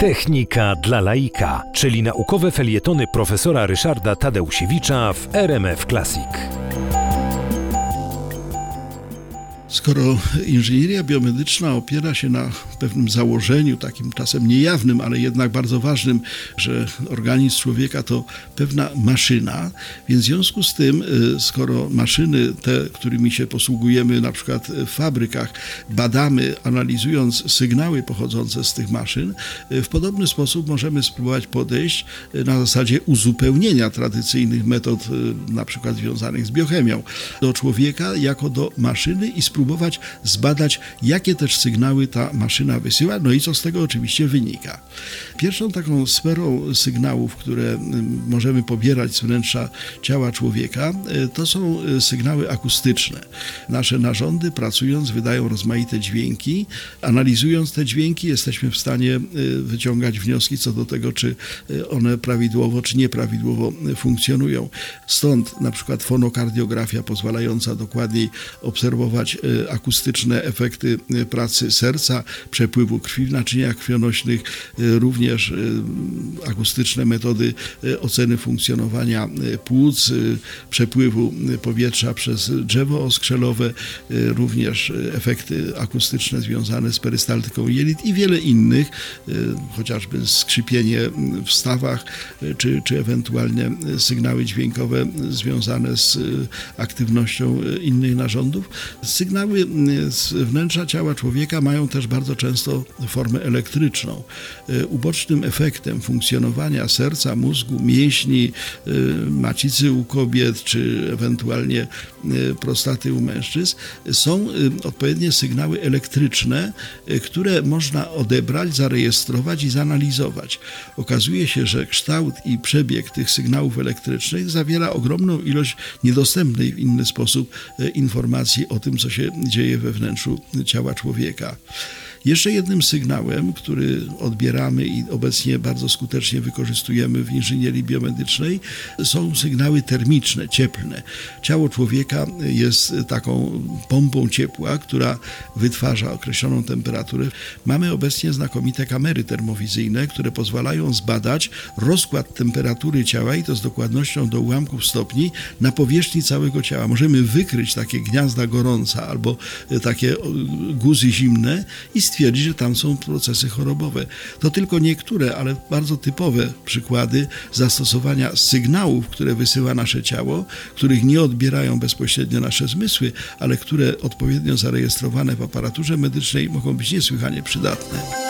Technika dla laika, czyli naukowe felietony profesora Ryszarda Tadeusiewicza w RMF Classic. Skoro inżynieria biomedyczna opiera się na pewnym założeniu, takim czasem niejawnym, ale jednak bardzo ważnym, że organizm człowieka to pewna maszyna, więc w związku z tym, y, skoro maszyny, te, którymi się posługujemy na przykład w fabrykach, badamy, analizując sygnały pochodzące z tych maszyn, y, w podobny sposób możemy spróbować podejść y, na zasadzie uzupełnienia tradycyjnych metod, na przykład związanych z biochemią, do człowieka jako do maszyny i spróbować spróbować zbadać, jakie też sygnały ta maszyna wysyła, no i co z tego oczywiście wynika. Pierwszą taką sferą sygnałów, które możemy pobierać z wnętrza ciała człowieka, y, to są y, sygnały akustyczne. Nasze narządy pracując wydają rozmaite dźwięki. Analizując te dźwięki jesteśmy w stanie y, wyciągać wnioski co do tego, czy one prawidłowo, czy nieprawidłowo funkcjonują. Stąd na przykład fonokardiografia pozwalająca dokładniej obserwować akustyczne efekty pracy serca, przepływu krwi w naczyniach krwionośnych, również akustyczne metody oceny funkcjonowania płuc, przepływu powietrza przez drzewo oskrzelowe, również efekty akustyczne związane z perystaltyką jelit i wiele innych, chociażby skrzypienie w stawach, czy, czy ewentualnie sygnały dźwiękowe związane z aktywnością innych narządów. Sygnały z wnętrza ciała człowieka mają też bardzo często formę elektryczną. E, ubocznym efektem funkcjonowania serca, mózgu, mięśni, e, macicy u kobiet, czy ewentualnie e, prostaty u mężczyzn są odpowiednie sygnały elektryczne, które można odebrać, zarejestrować i zanalizować. Okazuje się, że kształt i przebieg tych sygnałów elektrycznych zawiera ogromną ilość niedostępnej w inny sposób informacji o tym, co się dzieje we wnętrzu ciała człowieka. Jeszcze jednym sygnałem, który odbieramy i obecnie bardzo skutecznie wykorzystujemy w inżynierii biomedycznej, są sygnały termiczne, cieplne. Ciało człowieka jest taką pompą ciepła, która wytwarza określoną temperaturę. Mamy obecnie znakomite kamery termowizyjne, które pozwalają zbadać rozkład temperatury ciała i to z dokładnością do ułamków stopni na powierzchni całego ciała. Możemy wykryć takie gniazda gorąca albo takie guzy zimne i stwierdzić, że tam są procesy chorobowe. To tylko niektóre, ale bardzo typowe przykłady zastosowania sygnałów, które wysyła nasze ciało, których nie odbierają bezpośrednio nasze zmysły, ale które odpowiednio zarejestrowane w aparaturze medycznej mogą być niesłychanie przydatne.